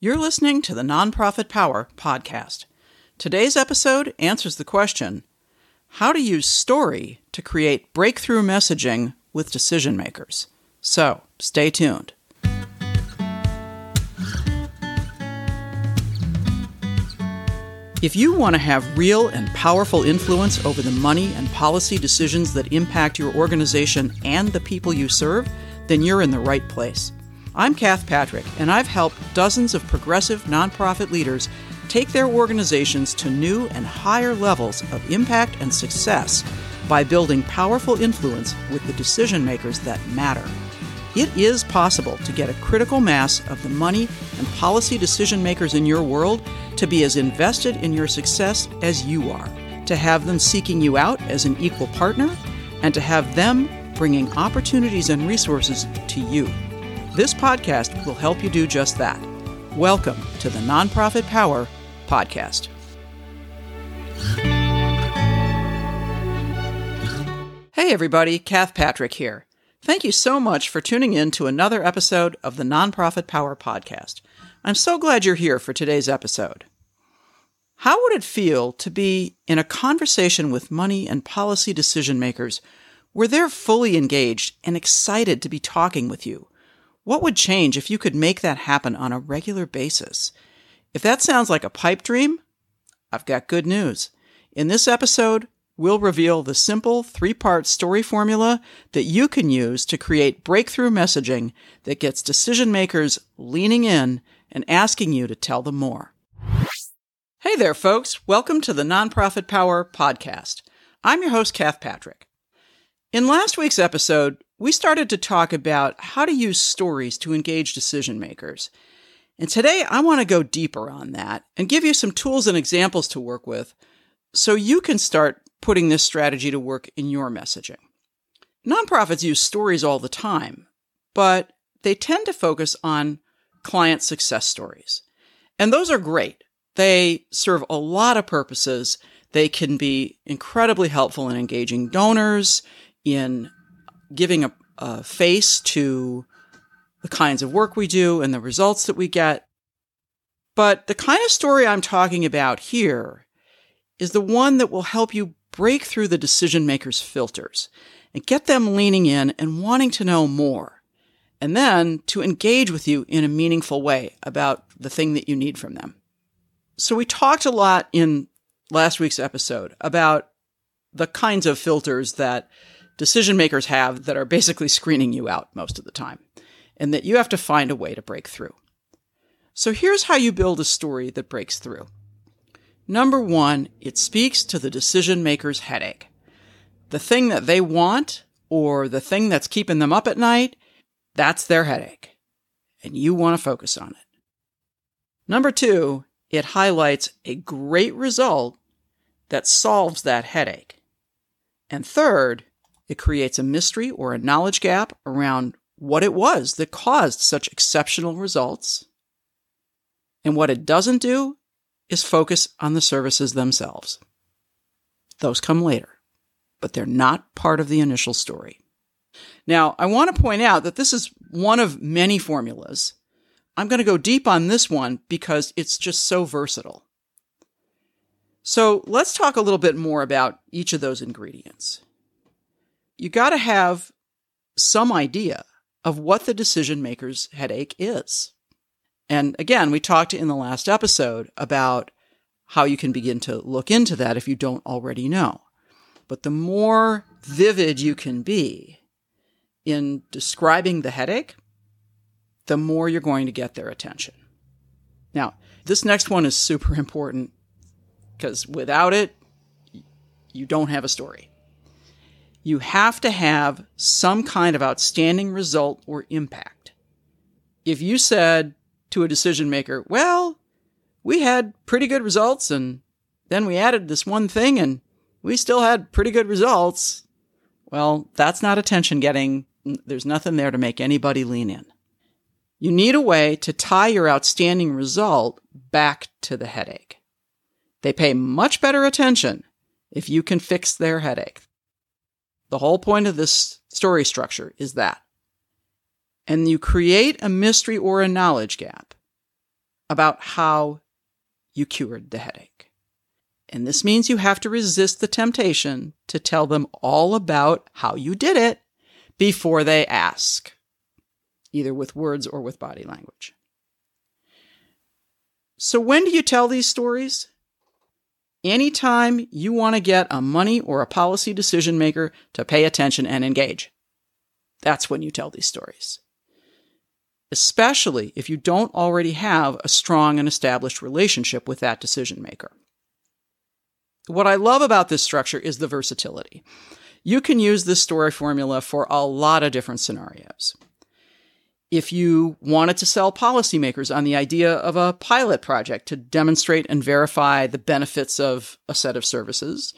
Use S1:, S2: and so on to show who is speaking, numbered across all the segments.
S1: You're listening to the Nonprofit Power podcast. Today's episode answers the question how to use story to create breakthrough messaging with decision makers. So, stay tuned. If you want to have real and powerful influence over the money and policy decisions that impact your organization and the people you serve, then you're in the right place. I'm Kath Patrick, and I've helped dozens of progressive nonprofit leaders take their organizations to new and higher levels of impact and success by building powerful influence with the decision makers that matter. It is possible to get a critical mass of the money and policy decision makers in your world to be as invested in your success as you are, to have them seeking you out as an equal partner, and to have them bringing opportunities and resources to you. This podcast will help you do just that. Welcome to the Nonprofit Power Podcast. Hey, everybody, Kath Patrick here. Thank you so much for tuning in to another episode of the Nonprofit Power Podcast. I'm so glad you're here for today's episode. How would it feel to be in a conversation with money and policy decision makers where they're fully engaged and excited to be talking with you? What would change if you could make that happen on a regular basis? If that sounds like a pipe dream, I've got good news. In this episode, we'll reveal the simple three part story formula that you can use to create breakthrough messaging that gets decision makers leaning in and asking you to tell them more. Hey there, folks. Welcome to the Nonprofit Power Podcast. I'm your host, Kath Patrick. In last week's episode, we started to talk about how to use stories to engage decision makers. And today I want to go deeper on that and give you some tools and examples to work with so you can start putting this strategy to work in your messaging. Nonprofits use stories all the time, but they tend to focus on client success stories. And those are great. They serve a lot of purposes. They can be incredibly helpful in engaging donors, in giving a, a face to the kinds of work we do and the results that we get. But the kind of story I'm talking about here is the one that will help you break through the decision makers' filters and get them leaning in and wanting to know more, and then to engage with you in a meaningful way about the thing that you need from them. So, we talked a lot in last week's episode about the kinds of filters that decision makers have that are basically screening you out most of the time, and that you have to find a way to break through. So here's how you build a story that breaks through. Number one, it speaks to the decision maker's headache. The thing that they want or the thing that's keeping them up at night, that's their headache. And you want to focus on it. Number two, it highlights a great result that solves that headache. And third, it creates a mystery or a knowledge gap around what it was that caused such exceptional results. And what it doesn't do is focus on the services themselves. Those come later, but they're not part of the initial story. Now, I want to point out that this is one of many formulas. I'm going to go deep on this one because it's just so versatile. So let's talk a little bit more about each of those ingredients you got to have some idea of what the decision maker's headache is. And again, we talked in the last episode about how you can begin to look into that if you don't already know. But the more vivid you can be in describing the headache, the more you're going to get their attention. Now, this next one is super important because without it, you don't have a story you have to have some kind of outstanding result or impact. If you said to a decision maker, well, we had pretty good results and then we added this one thing and we still had pretty good results. Well, that's not attention getting. There's nothing there to make anybody lean in. You need a way to tie your outstanding result back to the headache. They pay much better attention if you can fix their headache. The whole point of this story structure is that. And you create a mystery or a knowledge gap. about how you cured the headache. And this means you have to resist the temptation to tell them all about how you did it before they ask, either with words or with body language. So, when do you tell these stories? Anytime you want to get a money or a policy decision maker to pay attention and engage. That's when you tell these stories. Especially if you don't already have a strong and established relationship with that decision maker. What I love about this structure is the versatility. You can use this story formula for a lot of different scenarios. If you wanted to sell policymakers on the idea of a pilot project to demonstrate and verify the benefits of a set of services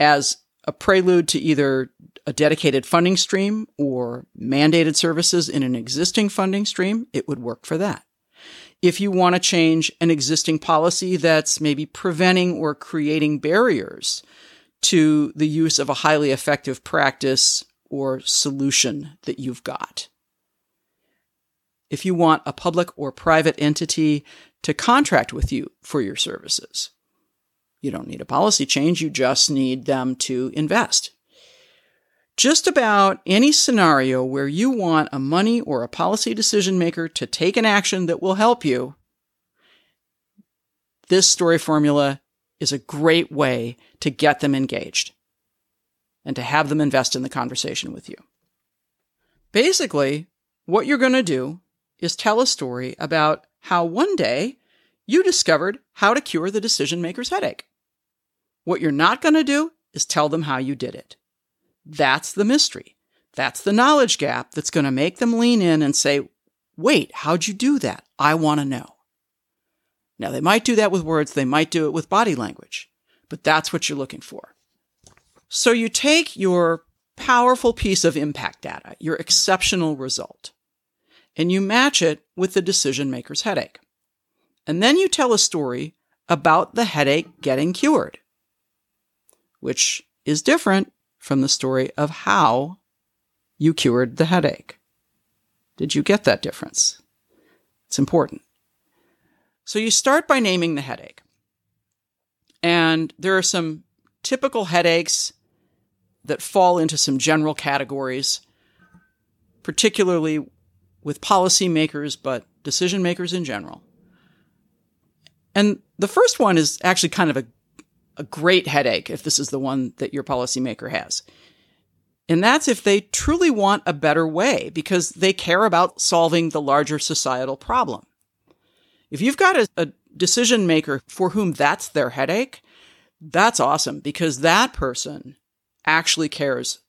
S1: as a prelude to either a dedicated funding stream or mandated services in an existing funding stream, it would work for that. If you want to change an existing policy that's maybe preventing or creating barriers to the use of a highly effective practice or solution that you've got. If you want a public or private entity to contract with you for your services, you don't need a policy change, you just need them to invest. Just about any scenario where you want a money or a policy decision maker to take an action that will help you, this story formula is a great way to get them engaged and to have them invest in the conversation with you. Basically, what you're going to do is tell a story about how one day you discovered how to cure the decision maker's headache. What you're not going to do is tell them how you did it. That's the mystery. That's the knowledge gap that's going to make them lean in and say, wait, how'd you do that? I want to know. Now, they might do that with words, they might do it with body language, but that's what you're looking for. So you take your powerful piece of impact data, your exceptional result, and you match it with the decision maker's headache. And then you tell a story about the headache getting cured, which is different from the story of how you cured the headache. Did you get that difference? It's important. So you start by naming the headache. And there are some typical headaches that fall into some general categories, particularly with policymakers, but decision makers in general. And the first one is actually kind of a, a great headache if this is the one that your policymaker has. And that's if they truly want a better way because they care about solving the larger societal problem. If you've got a, a decision maker for whom that's their headache, that's awesome because that person actually cares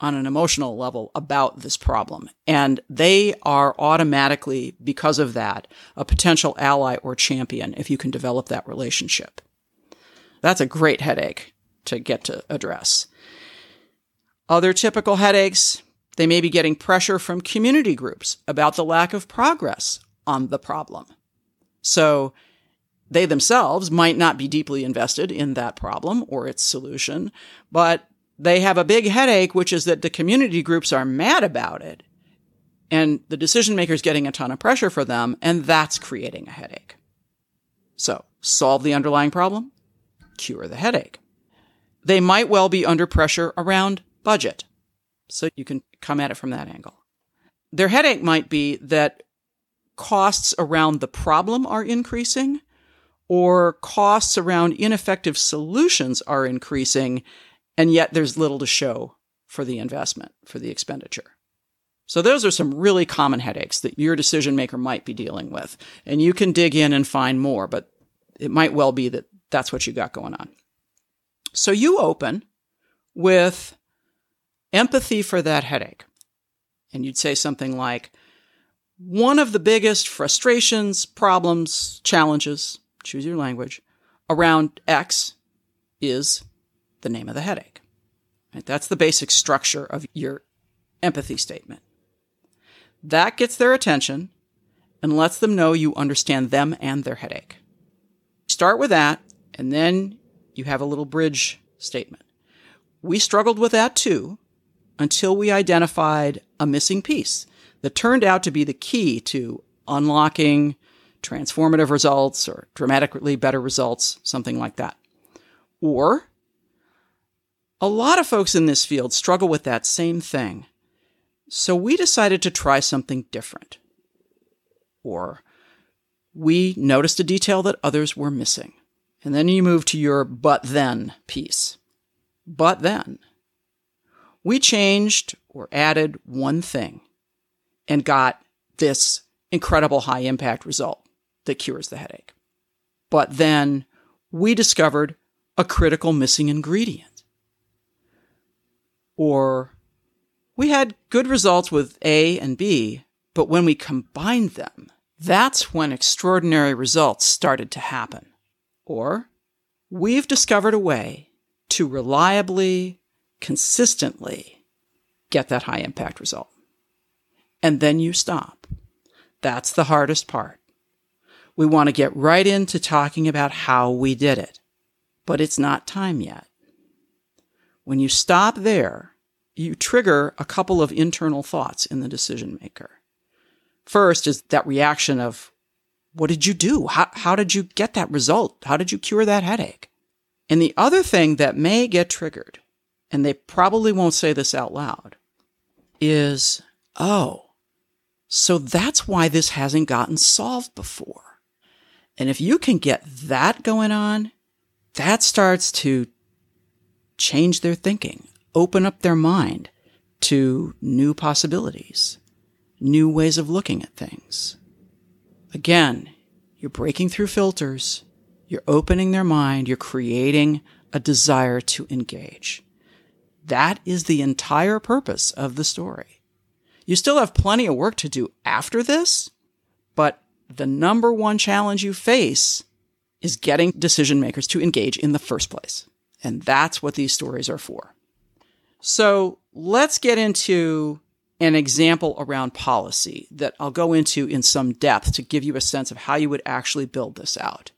S1: on an emotional level about this problem. And they are automatically, because of that, a potential ally or champion if you can develop that relationship. That's a great headache to get to address. Other typical headaches, they may be getting pressure from community groups about the lack of progress on the problem. So they themselves might not be deeply invested in that problem or its solution, but they have a big headache, which is that the community groups are mad about it. And the decision makers getting a ton of pressure for them, and that's creating a headache. So solve the underlying problem, cure the headache. They might well be under pressure around budget. So you can come at it from that angle. Their headache might be that costs around the problem are increasing or costs around ineffective solutions are increasing, and yet there's little to show for the investment, for the expenditure. So those are some really common headaches that your decision maker might be dealing with. And you can dig in and find more, but it might well be that that's what you got going on. So you open with empathy for that headache. And you'd say something like, one of the biggest frustrations, problems, challenges, choose your language, around X is the name of the headache. Right? That's the basic structure of your empathy statement. That gets their attention and lets them know you understand them and their headache. Start with that, and then you have a little bridge statement. We struggled with that too until we identified a missing piece that turned out to be the key to unlocking, transformative results or dramatically better results, something like that. Or a lot of folks in this field struggle with that same thing. So we decided to try something different. Or we noticed a detail that others were missing. And then you move to your but then piece. But then. We changed or added one thing and got this incredible high impact result that cures the headache. But then we discovered a critical missing ingredient. Or we had good results with A and B, but when we combined them, that's when extraordinary results started to happen. Or we've discovered a way to reliably, consistently get that high impact result. And then you stop. That's the hardest part. We want to get right into talking about how we did it, but it's not time yet. When you stop there, you trigger a couple of internal thoughts in the decision maker. First is that reaction of, what did you do? How, how did you get that result? How did you cure that headache? And the other thing that may get triggered, and they probably won't say this out loud, is, oh, so that's why this hasn't gotten solved before. And if you can get that going on, that starts to change their thinking, open up their mind to new possibilities, new ways of looking at things. Again, you're breaking through filters, you're opening their mind, you're creating a desire to engage. That is the entire purpose of the story. You still have plenty of work to do after this, but the number one challenge you face is getting decision makers to engage in the first place. And that's what these stories are for. So let's get into an example around policy that I'll go into in some depth to give you a sense of how you would actually build this out.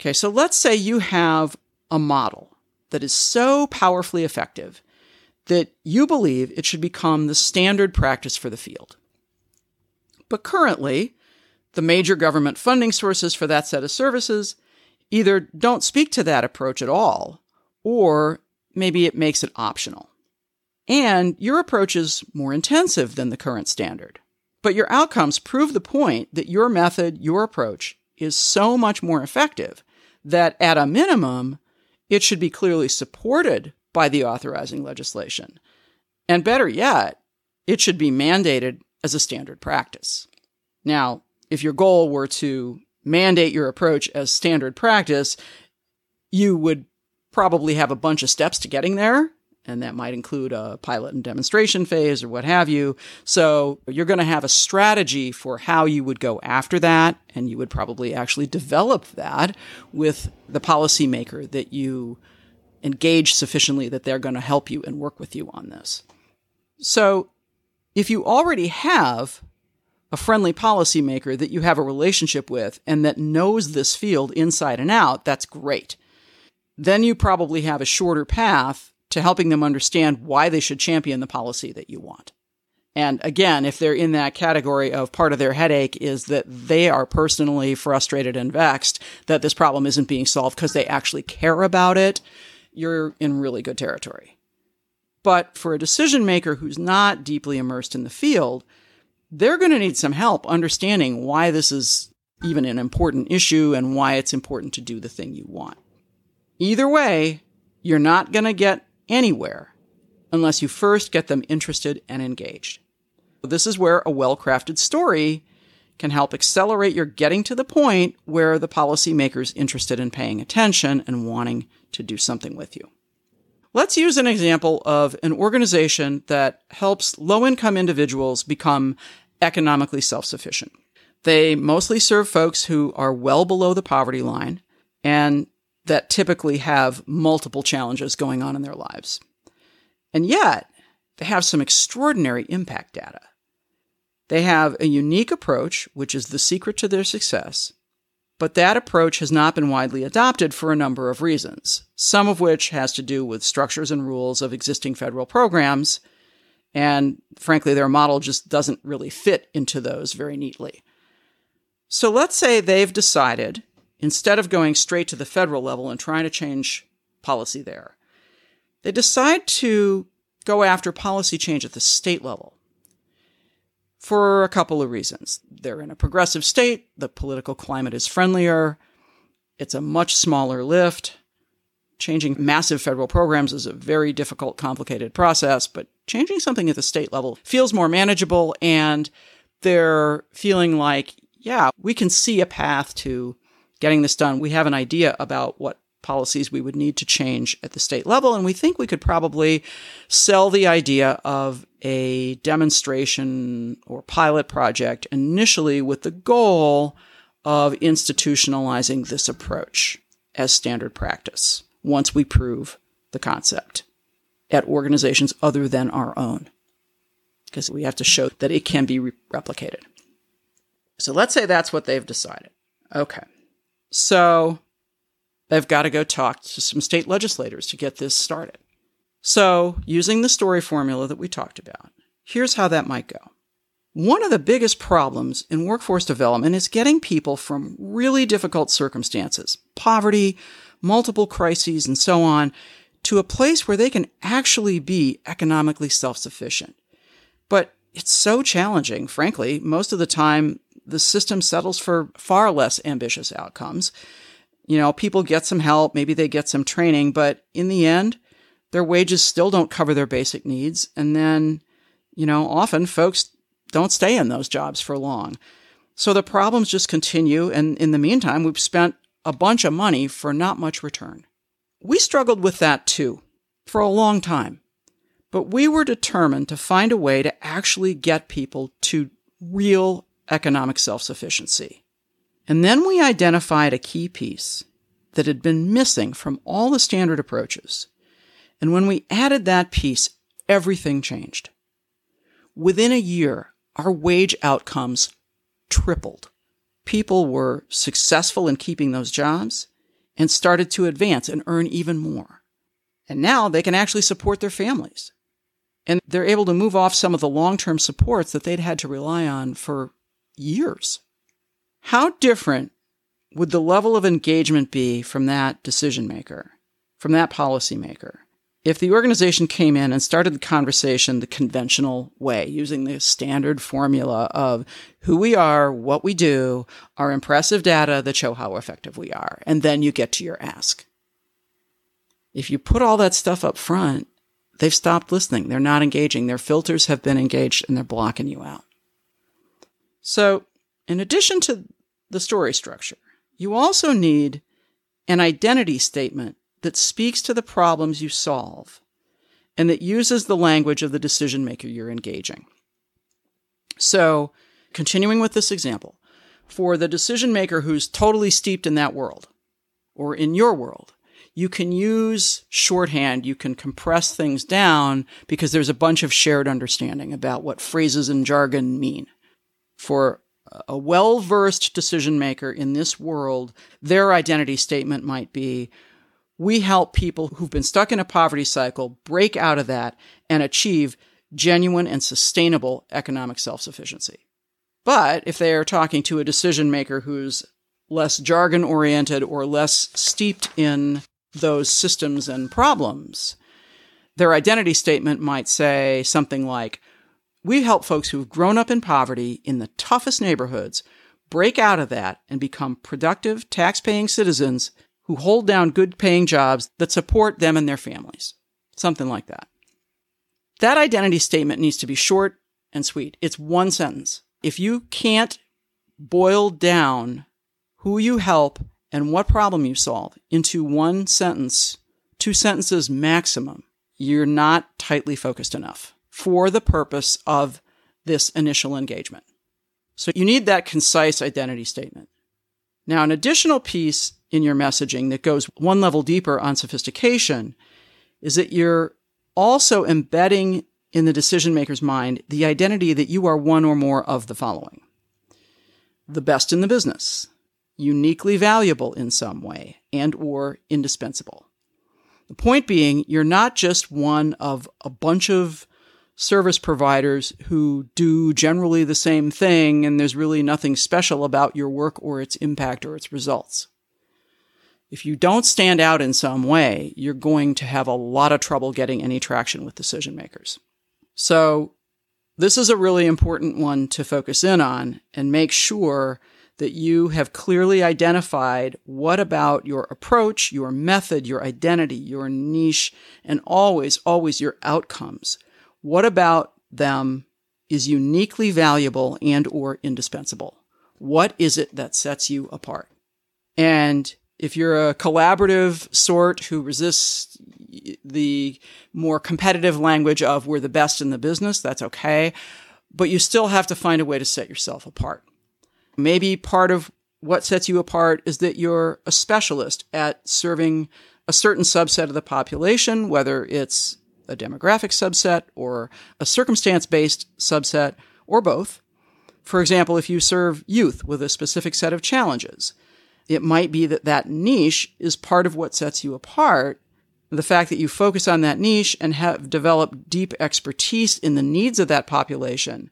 S1: Okay, so let's say you have a model that is so powerfully effective that you believe it should become the standard practice for the field. But currently, the major government funding sources for that set of services either don't speak to that approach at all, or maybe it makes it optional. And your approach is more intensive than the current standard. But your outcomes prove the point that your method, your approach, is so much more effective that at a minimum, it should be clearly supported by the authorizing legislation. And better yet, it should be mandated as a standard practice. Now, if your goal were to mandate your approach as standard practice, you would probably have a bunch of steps to getting there. And that might include a pilot and demonstration phase or what have you. So you're going to have a strategy for how you would go after that. And you would probably actually develop that with the policymaker that you engage sufficiently that they're going to help you and work with you on this. So, if you already have a friendly policymaker that you have a relationship with and that knows this field inside and out, that's great. Then you probably have a shorter path to helping them understand why they should champion the policy that you want. And again, if they're in that category of part of their headache is that they are personally frustrated and vexed that this problem isn't being solved because they actually care about it, you're in really good territory. But for a decision maker who's not deeply immersed in the field, they're going to need some help understanding why this is even an important issue and why it's important to do the thing you want. Either way, you're not going to get anywhere unless you first get them interested and engaged. This is where a well crafted story can help accelerate your getting to the point where the policymaker's interested in paying attention and wanting to do something with you. Let's use an example of an organization that helps low income individuals become economically self sufficient. They mostly serve folks who are well below the poverty line and that typically have multiple challenges going on in their lives. And yet, they have some extraordinary impact data. They have a unique approach, which is the secret to their success, but that approach has not been widely adopted for a number of reasons, some of which has to do with structures and rules of existing federal programs, and frankly, their model just doesn't really fit into those very neatly. So let's say they've decided, instead of going straight to the federal level and trying to change policy there, they decide to go after policy change at the state level for a couple of reasons. They're in a progressive state, the political climate is friendlier, it's a much smaller lift. Changing massive federal programs is a very difficult, complicated process, but changing something at the state level feels more manageable and they're feeling like, yeah, we can see a path to getting this done. We have an idea about what policies we would need to change at the state level. And we think we could probably sell the idea of a demonstration or pilot project initially with the goal of institutionalizing this approach as standard practice once we prove the concept at organizations other than our own. Because we have to show that it can be re- replicated. So let's say that's what they've decided. Okay. So they've got to go talk to some state legislators to get this started. So, using the story formula that we talked about, here's how that might go. One of the biggest problems in workforce development is getting people from really difficult circumstances, poverty, multiple crises, and so on, to a place where they can actually be economically self sufficient. But it's so challenging, frankly. Most of the time, the system settles for far less ambitious outcomes. You know, people get some help, maybe they get some training, but in the end, their wages still don't cover their basic needs. And then, you know, often folks don't stay in those jobs for long. So the problems just continue. And in the meantime, we've spent a bunch of money for not much return. We struggled with that too for a long time, but we were determined to find a way to actually get people to real economic self sufficiency. And then we identified a key piece that had been missing from all the standard approaches. And when we added that piece, everything changed. Within a year, our wage outcomes tripled. People were successful in keeping those jobs and started to advance and earn even more. And now they can actually support their families. And they're able to move off some of the long term supports that they'd had to rely on for years. How different would the level of engagement be from that decision maker, from that policymaker, if the organization came in and started the conversation the conventional way, using the standard formula of who we are, what we do, our impressive data that show how effective we are, and then you get to your ask. If you put all that stuff up front, they've stopped listening. They're not engaging. Their filters have been engaged and they're blocking you out. So, in addition to the story structure, you also need an identity statement that speaks to the problems you solve and that uses the language of the decision maker you're engaging. So, continuing with this example, for the decision maker who's totally steeped in that world or in your world, you can use shorthand, you can compress things down because there's a bunch of shared understanding about what phrases and jargon mean for a well versed decision maker in this world, their identity statement might be we help people who've been stuck in a poverty cycle break out of that and achieve genuine and sustainable economic self sufficiency. But if they are talking to a decision maker who's less jargon oriented or less steeped in those systems and problems, their identity statement might say something like, we help folks who've grown up in poverty in the toughest neighborhoods break out of that and become productive, tax paying citizens who hold down good paying jobs that support them and their families. Something like that. That identity statement needs to be short and sweet. It's one sentence. If you can't boil down who you help and what problem you solve into one sentence, two sentences maximum, you're not tightly focused enough for the purpose of this initial engagement. So you need that concise identity statement. Now, an additional piece in your messaging that goes one level deeper on sophistication is that you're also embedding in the decision maker's mind the identity that you are one or more of the following the best in the business, uniquely valuable in some way, and or indispensable. The point being, you're not just one of a bunch of service providers who do generally the same thing and there's really nothing special about your work or its impact or its results. If you don't stand out in some way, you're going to have a lot of trouble getting any traction with decision makers. So this is a really important one to focus in on and make sure that you have clearly identified what about your approach, your method, your identity, your niche, and always, always your outcomes. What about them is uniquely valuable and or indispensable? What is it that sets you apart? And if you're a collaborative sort who resists the more competitive language of we're the best in the business, that's okay. But you still have to find a way to set yourself apart. Maybe part of what sets you apart is that you're a specialist at serving a certain subset of the population, whether it's a demographic subset or a circumstance based subset or both. For example, if you serve youth with a specific set of challenges, it might be that that niche is part of what sets you apart. The fact that you focus on that niche and have developed deep expertise in the needs of that population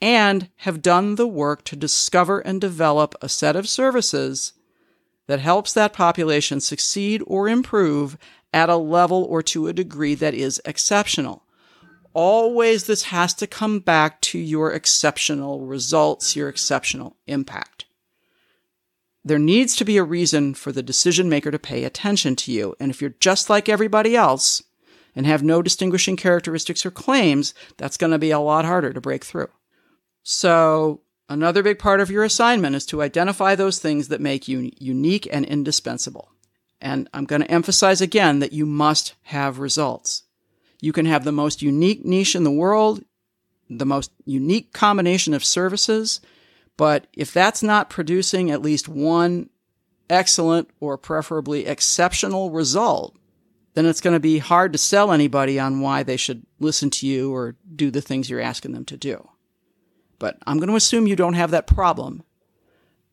S1: and have done the work to discover and develop a set of services that helps that population succeed or improve at a level or to a degree that is exceptional. Always this has to come back to your exceptional results, your exceptional impact. There needs to be a reason for the decision maker to pay attention to you. And if you're just like everybody else and have no distinguishing characteristics or claims, that's going to be a lot harder to break through. So, another big part of your assignment is to identify those things that make you unique and indispensable. And I'm going to emphasize again that you must have results. You can have the most unique niche in the world, the most unique combination of services, but if that's not producing at least one excellent or preferably exceptional result, then it's going to be hard to sell anybody on why they should listen to you or do the things you're asking them to do. But I'm going to assume you don't have that problem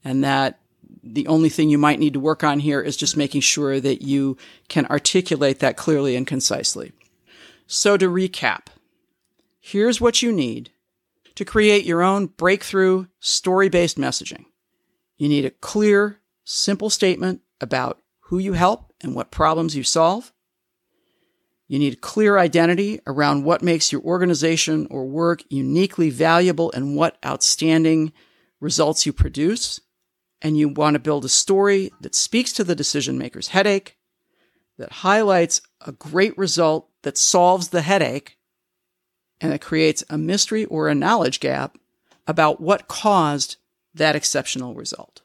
S1: and that the only thing you might need to work on here is just making sure that you can articulate that clearly and concisely. So to recap, here's what you need to create your own breakthrough story based messaging. You need a clear, simple statement about who you help and what problems you solve. You need a clear identity around what makes your organization or work uniquely valuable and what outstanding results you produce. And you want to build a story that speaks to the decision maker's headache, that highlights a great result that solves the headache, and that creates a mystery or a knowledge gap about what caused that exceptional result.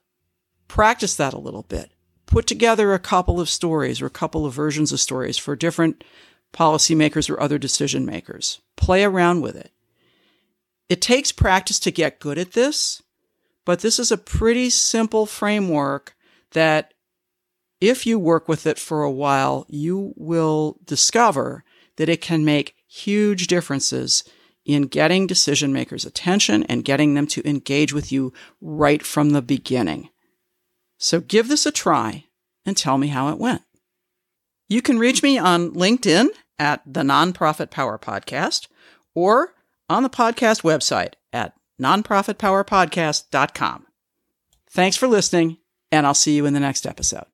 S1: Practice that a little bit. Put together a couple of stories or a couple of versions of stories for different policymakers or other decision makers. Play around with it. It takes practice to get good at this, but this is a pretty simple framework that if you work with it for a while, you will discover that it can make huge differences in getting decision makers' attention and getting them to engage with you right from the beginning. So give this a try and tell me how it went. You can reach me on LinkedIn at the Nonprofit Power Podcast or on the podcast website at nonprofitpowerpodcast.com. Thanks for listening, and I'll see you in the next episode.